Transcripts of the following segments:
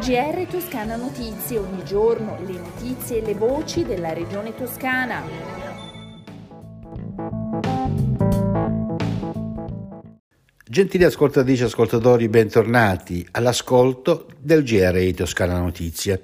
GR Toscana Notizie, ogni giorno le notizie e le voci della regione toscana. Gentili ascoltatrici e ascoltatori, bentornati all'ascolto del GR Toscana Notizie.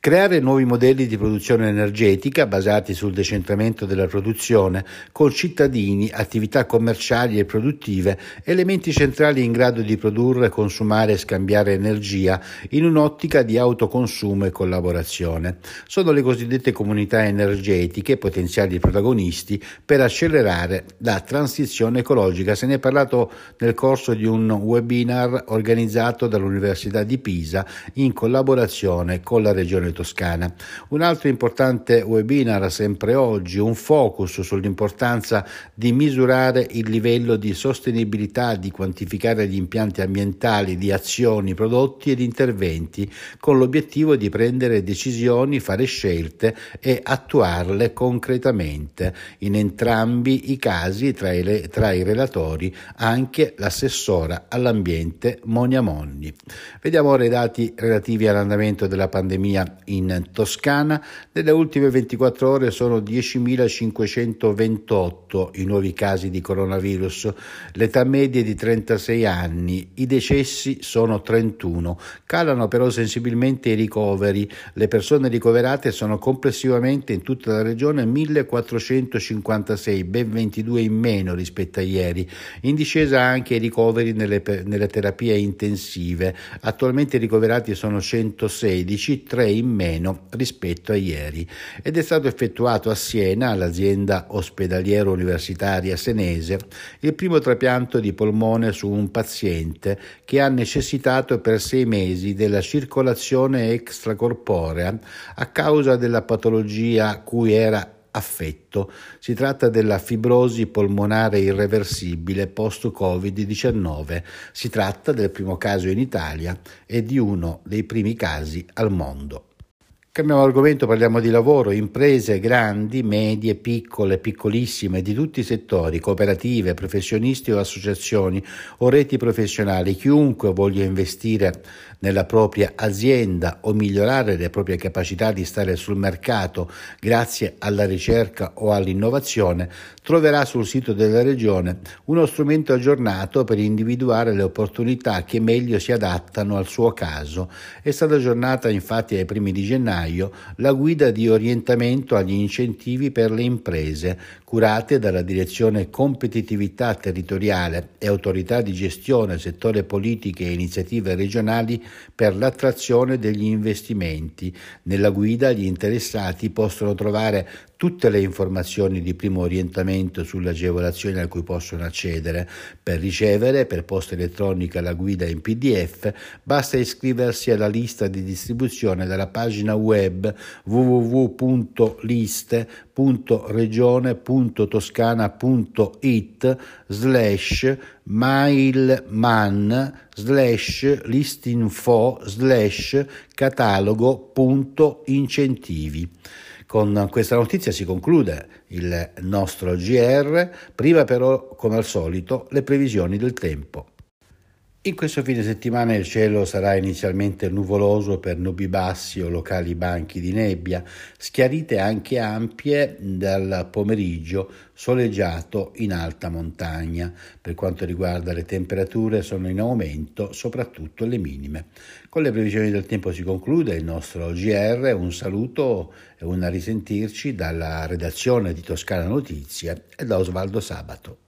Creare nuovi modelli di produzione energetica basati sul decentramento della produzione, con cittadini, attività commerciali e produttive, elementi centrali in grado di produrre, consumare e scambiare energia in un'ottica di autoconsumo e collaborazione. Sono le cosiddette comunità energetiche potenziali protagonisti per accelerare la transizione ecologica. Se ne è parlato nel corso di un webinar organizzato dall'Università di Pisa in collaborazione con la Regione regione toscana. Un altro importante webinar, sempre oggi, un focus sull'importanza di misurare il livello di sostenibilità, di quantificare gli impianti ambientali di azioni, prodotti ed interventi, con l'obiettivo di prendere decisioni, fare scelte e attuarle concretamente. In entrambi i casi, tra i, tra i relatori, anche l'assessora all'ambiente Monia Monni. Vediamo ora i dati relativi all'andamento della pandemia in Toscana. Nelle ultime 24 ore sono 10.528 i nuovi casi di coronavirus, l'età media è di 36 anni, i decessi sono 31. Calano però sensibilmente i ricoveri. Le persone ricoverate sono complessivamente in tutta la regione 1.456, ben 22 in meno rispetto a ieri. In discesa anche i ricoveri nelle, nelle terapie intensive. Attualmente i ricoverati sono 116, 3 in meno rispetto a ieri ed è stato effettuato a Siena, all'azienda ospedaliera universitaria senese, il primo trapianto di polmone su un paziente che ha necessitato per sei mesi della circolazione extracorporea a causa della patologia cui era affetto. Si tratta della fibrosi polmonare irreversibile post-Covid-19. Si tratta del primo caso in Italia e di uno dei primi casi al mondo. Cambiamo argomento, parliamo di lavoro, imprese grandi, medie, piccole, piccolissime, di tutti i settori, cooperative, professionisti o associazioni o reti professionali, chiunque voglia investire nella propria azienda o migliorare le proprie capacità di stare sul mercato grazie alla ricerca o all'innovazione, troverà sul sito della Regione uno strumento aggiornato per individuare le opportunità che meglio si adattano al suo caso. È stata aggiornata infatti ai primi di gennaio la guida di orientamento agli incentivi per le imprese, curate dalla Direzione Competitività Territoriale e Autorità di Gestione Settore Politiche e Iniziative Regionali per l'attrazione degli investimenti. Nella guida gli interessati possono trovare tutte le informazioni di primo orientamento sulle agevolazioni a cui possono accedere. Per ricevere per posta elettronica la guida in PDF basta iscriversi alla lista di distribuzione dalla pagina web www.liste.regione.toscana.it slash mailman slash listinfo slash catalogo.incentivi. Con questa notizia si conclude il nostro GR, prima però, come al solito, le previsioni del tempo. In questo fine settimana il cielo sarà inizialmente nuvoloso per nubi bassi o locali banchi di nebbia, schiarite anche ampie dal pomeriggio, soleggiato in alta montagna. Per quanto riguarda le temperature sono in aumento, soprattutto le minime. Con le previsioni del tempo si conclude il nostro GR, un saluto e un risentirci dalla redazione di Toscana Notizie e da Osvaldo Sabato.